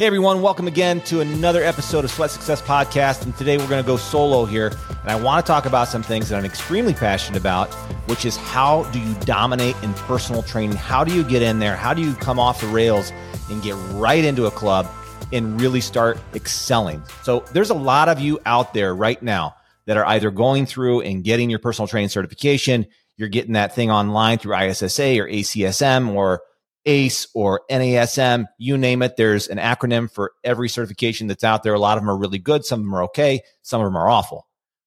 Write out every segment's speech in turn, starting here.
Hey everyone, welcome again to another episode of Sweat Success Podcast. And today we're going to go solo here. And I want to talk about some things that I'm extremely passionate about, which is how do you dominate in personal training? How do you get in there? How do you come off the rails and get right into a club and really start excelling? So there's a lot of you out there right now that are either going through and getting your personal training certification. You're getting that thing online through ISSA or ACSM or ACE or NASM, you name it. There's an acronym for every certification that's out there. A lot of them are really good. Some of them are okay. Some of them are awful.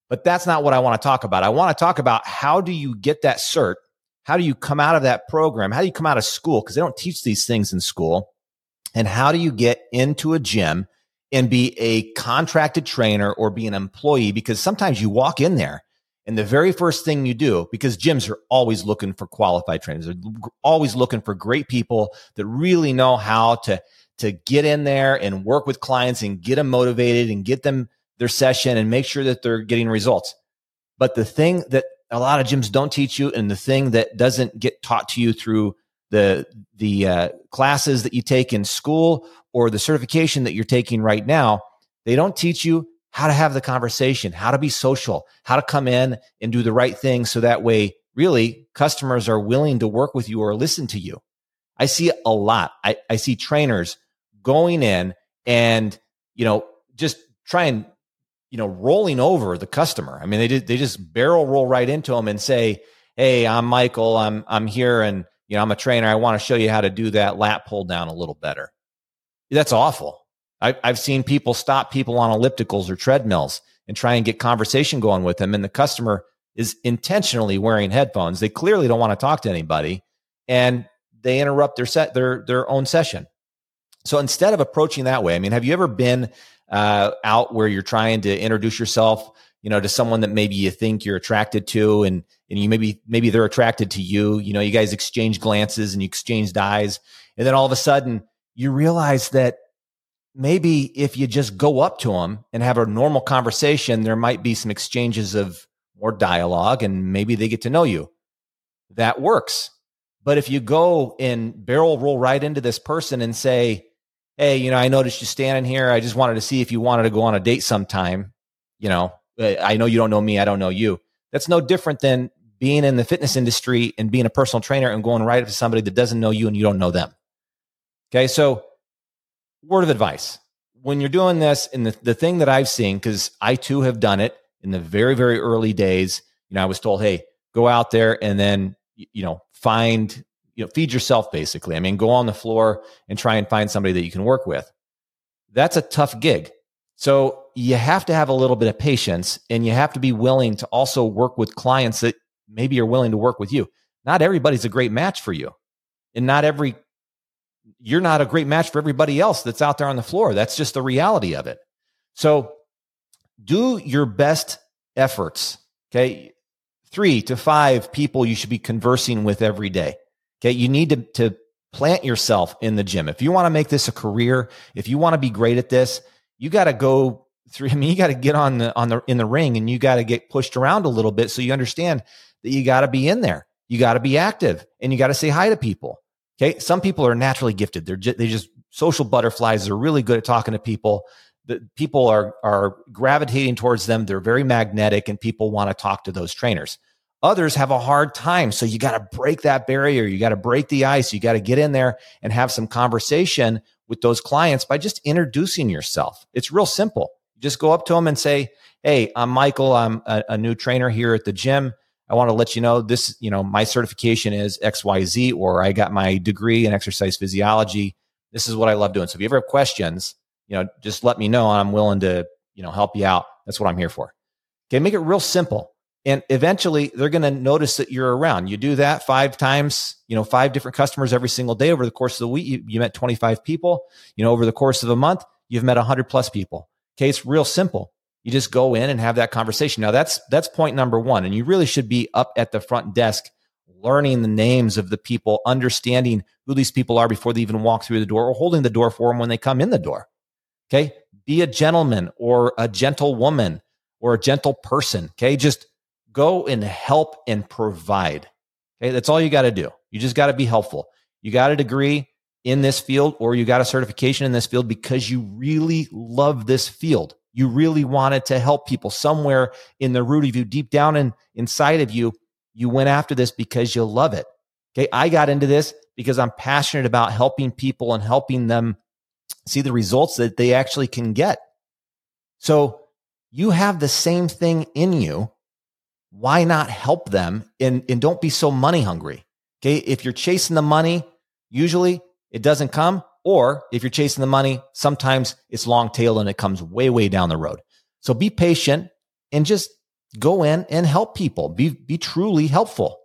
But that's not what I want to talk about. I want to talk about how do you get that cert? How do you come out of that program? How do you come out of school? Because they don't teach these things in school. And how do you get into a gym and be a contracted trainer or be an employee? Because sometimes you walk in there and the very first thing you do, because gyms are always looking for qualified trainers, they're always looking for great people that really know how to, to get in there and work with clients and get them motivated and get them their session and make sure that they're getting results. But the thing that a lot of gyms don't teach you and the thing that doesn't get taught to you through the, the uh, classes that you take in school or the certification that you're taking right now, they don't teach you how to have the conversation, how to be social, how to come in and do the right thing. So that way, really, customers are willing to work with you or listen to you. I see a lot. I, I see trainers going in and, you know, just trying, you know, rolling over the customer. I mean, they did, they just barrel roll right into them and say, Hey, I'm Michael. I'm, I'm here and, you know, I'm a trainer. I want to show you how to do that lat pull down a little better. That's awful. I, I've seen people stop people on ellipticals or treadmills and try and get conversation going with them. And the customer is intentionally wearing headphones. They clearly don't want to talk to anybody and they interrupt their set, their, their own session. So instead of approaching that way, I mean, have you ever been uh, out where you're trying to introduce yourself, you know, to someone that maybe you think you're attracted to and, and you maybe, maybe they're attracted to you, you know, you guys exchange glances and you exchange eyes. And then all of a sudden you realize that maybe if you just go up to them and have a normal conversation, there might be some exchanges of more dialogue and maybe they get to know you. That works. But if you go and barrel roll right into this person and say, Hey, you know, I noticed you standing here. I just wanted to see if you wanted to go on a date sometime. You know, uh, I know you don't know me. I don't know you. That's no different than being in the fitness industry and being a personal trainer and going right up to somebody that doesn't know you and you don't know them. Okay. So word of advice. When you're doing this and the, the thing that i've seen because i too have done it in the very very early days you know i was told hey go out there and then you know find you know feed yourself basically. I mean go on the floor and try and find somebody that you can work with. That's a tough gig. So you have to have a little bit of patience and you have to be willing to also work with clients that maybe are willing to work with you. Not everybody's a great match for you and not every you're not a great match for everybody else that's out there on the floor. That's just the reality of it. So do your best efforts. Okay. Three to five people you should be conversing with every day. Okay. You need to, to plant yourself in the gym. If you want to make this a career, if you want to be great at this, you got to go through. I mean, you got to get on the, on the, in the ring and you got to get pushed around a little bit. So you understand that you got to be in there. You got to be active and you got to say hi to people. Okay. Some people are naturally gifted. They're just, they just social butterflies. They're really good at talking to people. The people are, are gravitating towards them. They're very magnetic and people want to talk to those trainers. Others have a hard time. So you got to break that barrier. You got to break the ice. You got to get in there and have some conversation with those clients by just introducing yourself. It's real simple. Just go up to them and say, Hey, I'm Michael. I'm a, a new trainer here at the gym. I want to let you know this, you know, my certification is XYZ, or I got my degree in exercise physiology. This is what I love doing. So if you ever have questions, you know, just let me know. I'm willing to, you know, help you out. That's what I'm here for. Okay. Make it real simple. And eventually they're going to notice that you're around. You do that five times, you know, five different customers every single day over the course of the week. You, you met 25 people, you know, over the course of a month, you've met 100 plus people. Okay. It's real simple. You just go in and have that conversation. Now that's that's point number 1 and you really should be up at the front desk learning the names of the people, understanding who these people are before they even walk through the door or holding the door for them when they come in the door. Okay? Be a gentleman or a gentlewoman or a gentle person. Okay? Just go and help and provide. Okay? That's all you got to do. You just got to be helpful. You got a degree, in this field or you got a certification in this field because you really love this field. You really wanted to help people somewhere in the root of you, deep down in, inside of you. You went after this because you love it. Okay. I got into this because I'm passionate about helping people and helping them see the results that they actually can get. So you have the same thing in you. Why not help them and, and don't be so money hungry? Okay. If you're chasing the money, usually it doesn't come. Or if you're chasing the money, sometimes it's long tail and it comes way, way down the road. So be patient and just go in and help people. Be, be truly helpful.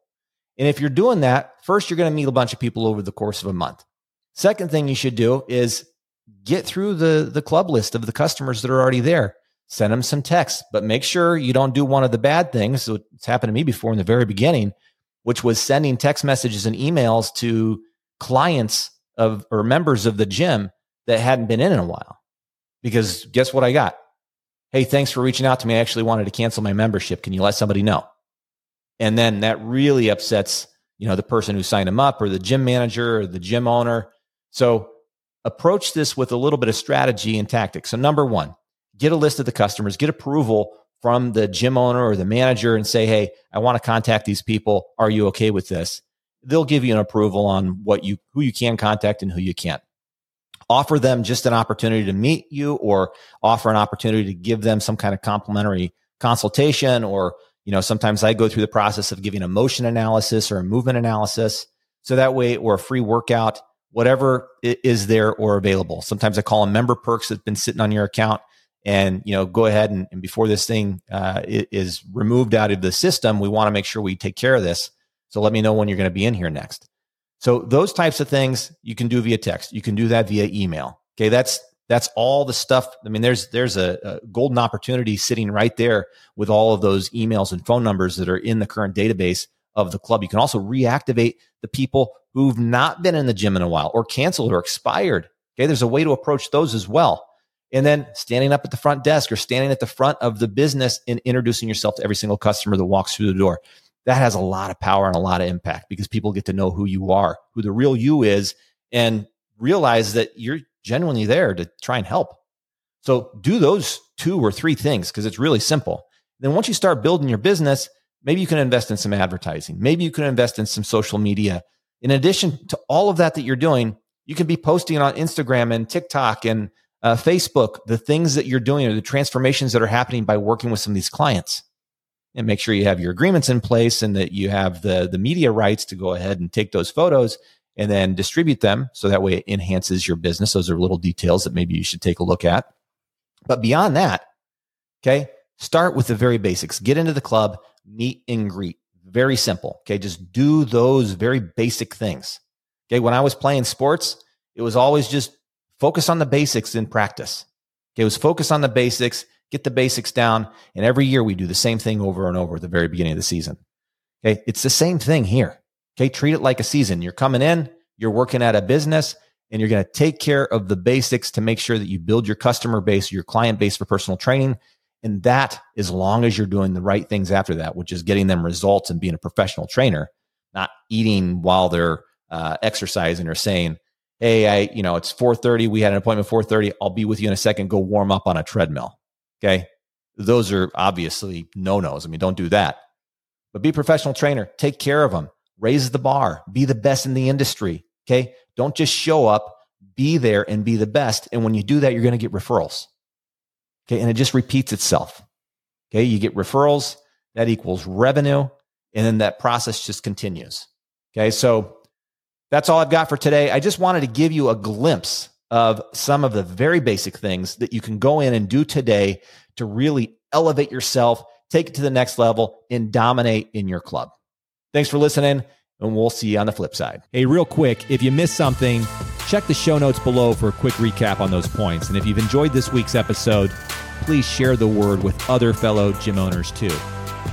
And if you're doing that, first, you're going to meet a bunch of people over the course of a month. Second thing you should do is get through the, the club list of the customers that are already there. Send them some texts, but make sure you don't do one of the bad things. So it's happened to me before in the very beginning, which was sending text messages and emails to clients of or members of the gym that hadn't been in in a while. Because guess what I got? Hey, thanks for reaching out to me. I actually wanted to cancel my membership. Can you let somebody know? And then that really upsets, you know, the person who signed them up or the gym manager or the gym owner. So approach this with a little bit of strategy and tactics. So number one, get a list of the customers, get approval from the gym owner or the manager and say, Hey, I want to contact these people. Are you okay with this? They'll give you an approval on what you, who you can contact and who you can't. Offer them just an opportunity to meet you or offer an opportunity to give them some kind of complimentary consultation or you know, sometimes I go through the process of giving a motion analysis or a movement analysis. So that way, or a free workout, whatever is there or available. Sometimes I call them member perks that's been sitting on your account. And, you know, go ahead and, and before this thing uh, is removed out of the system, we want to make sure we take care of this. So let me know when you're going to be in here next. So those types of things you can do via text. You can do that via email. Okay. That's that's all the stuff. I mean, there's there's a, a, golden opportunity sitting right there with all of those emails and phone numbers that are in the current database of the club. You can also reactivate the people who've not been in the gym in a while or canceled or expired. Okay, there's a way to approach those as well. And then standing up at the front desk or standing at the front of the business and introducing yourself to every single customer that walks through the door. That has a lot of power and a lot of impact because people get to know who you are, who the real you is, and realize that you're genuinely there to try and help. So do those two or three things because it's really simple. Then once you start building your business, maybe you can invest in some advertising. Maybe you can invest in some social media. In addition to all of that that you're doing, you can be posting on Instagram and TikTok and uh, Facebook the things that you're doing or the transformations that are happening by working with some of these clients. And make sure you have your agreements in place and that you have the the media rights to go ahead and take those photos and then distribute them so that way it enhances your business. Those are little details that maybe you should take a look at. But beyond that, okay, start with the very basics. Get into the club, meet and greet. Very simple. Okay, just do those very basic things. Okay, when I was playing sports, it was always just focus on the basics in practice. Okay, it was focus on the basics, get the basics down. And every year we do the same thing over and over at the very beginning of the season. Okay, it's the same thing here. Okay. Treat it like a season. You're coming in, you're working at a business, and you're going to take care of the basics to make sure that you build your customer base, your client base for personal training. And that, as long as you're doing the right things after that, which is getting them results and being a professional trainer, not eating while they're uh, exercising or saying, Hey, I, you know, it's 430. We had an appointment 430. I'll be with you in a second. Go warm up on a treadmill. Okay. Those are obviously no nos. I mean, don't do that, but be a professional trainer. Take care of them raise the bar, be the best in the industry. Okay. Don't just show up, be there and be the best. And when you do that, you're going to get referrals. Okay. And it just repeats itself. Okay. You get referrals, that equals revenue. And then that process just continues. Okay. So that's all I've got for today. I just wanted to give you a glimpse of some of the very basic things that you can go in and do today to really elevate yourself, take it to the next level, and dominate in your club. Thanks for listening, and we'll see you on the flip side. Hey, real quick, if you missed something, check the show notes below for a quick recap on those points. And if you've enjoyed this week's episode, please share the word with other fellow gym owners too.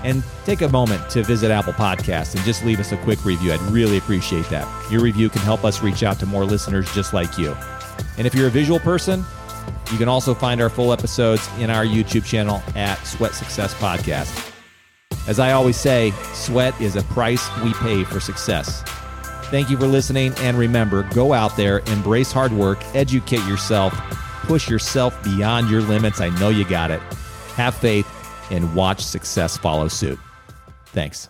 And take a moment to visit Apple Podcasts and just leave us a quick review. I'd really appreciate that. Your review can help us reach out to more listeners just like you. And if you're a visual person, you can also find our full episodes in our YouTube channel at Sweat Success Podcast. As I always say, sweat is a price we pay for success. Thank you for listening, and remember go out there, embrace hard work, educate yourself, push yourself beyond your limits. I know you got it. Have faith and watch success follow suit. Thanks.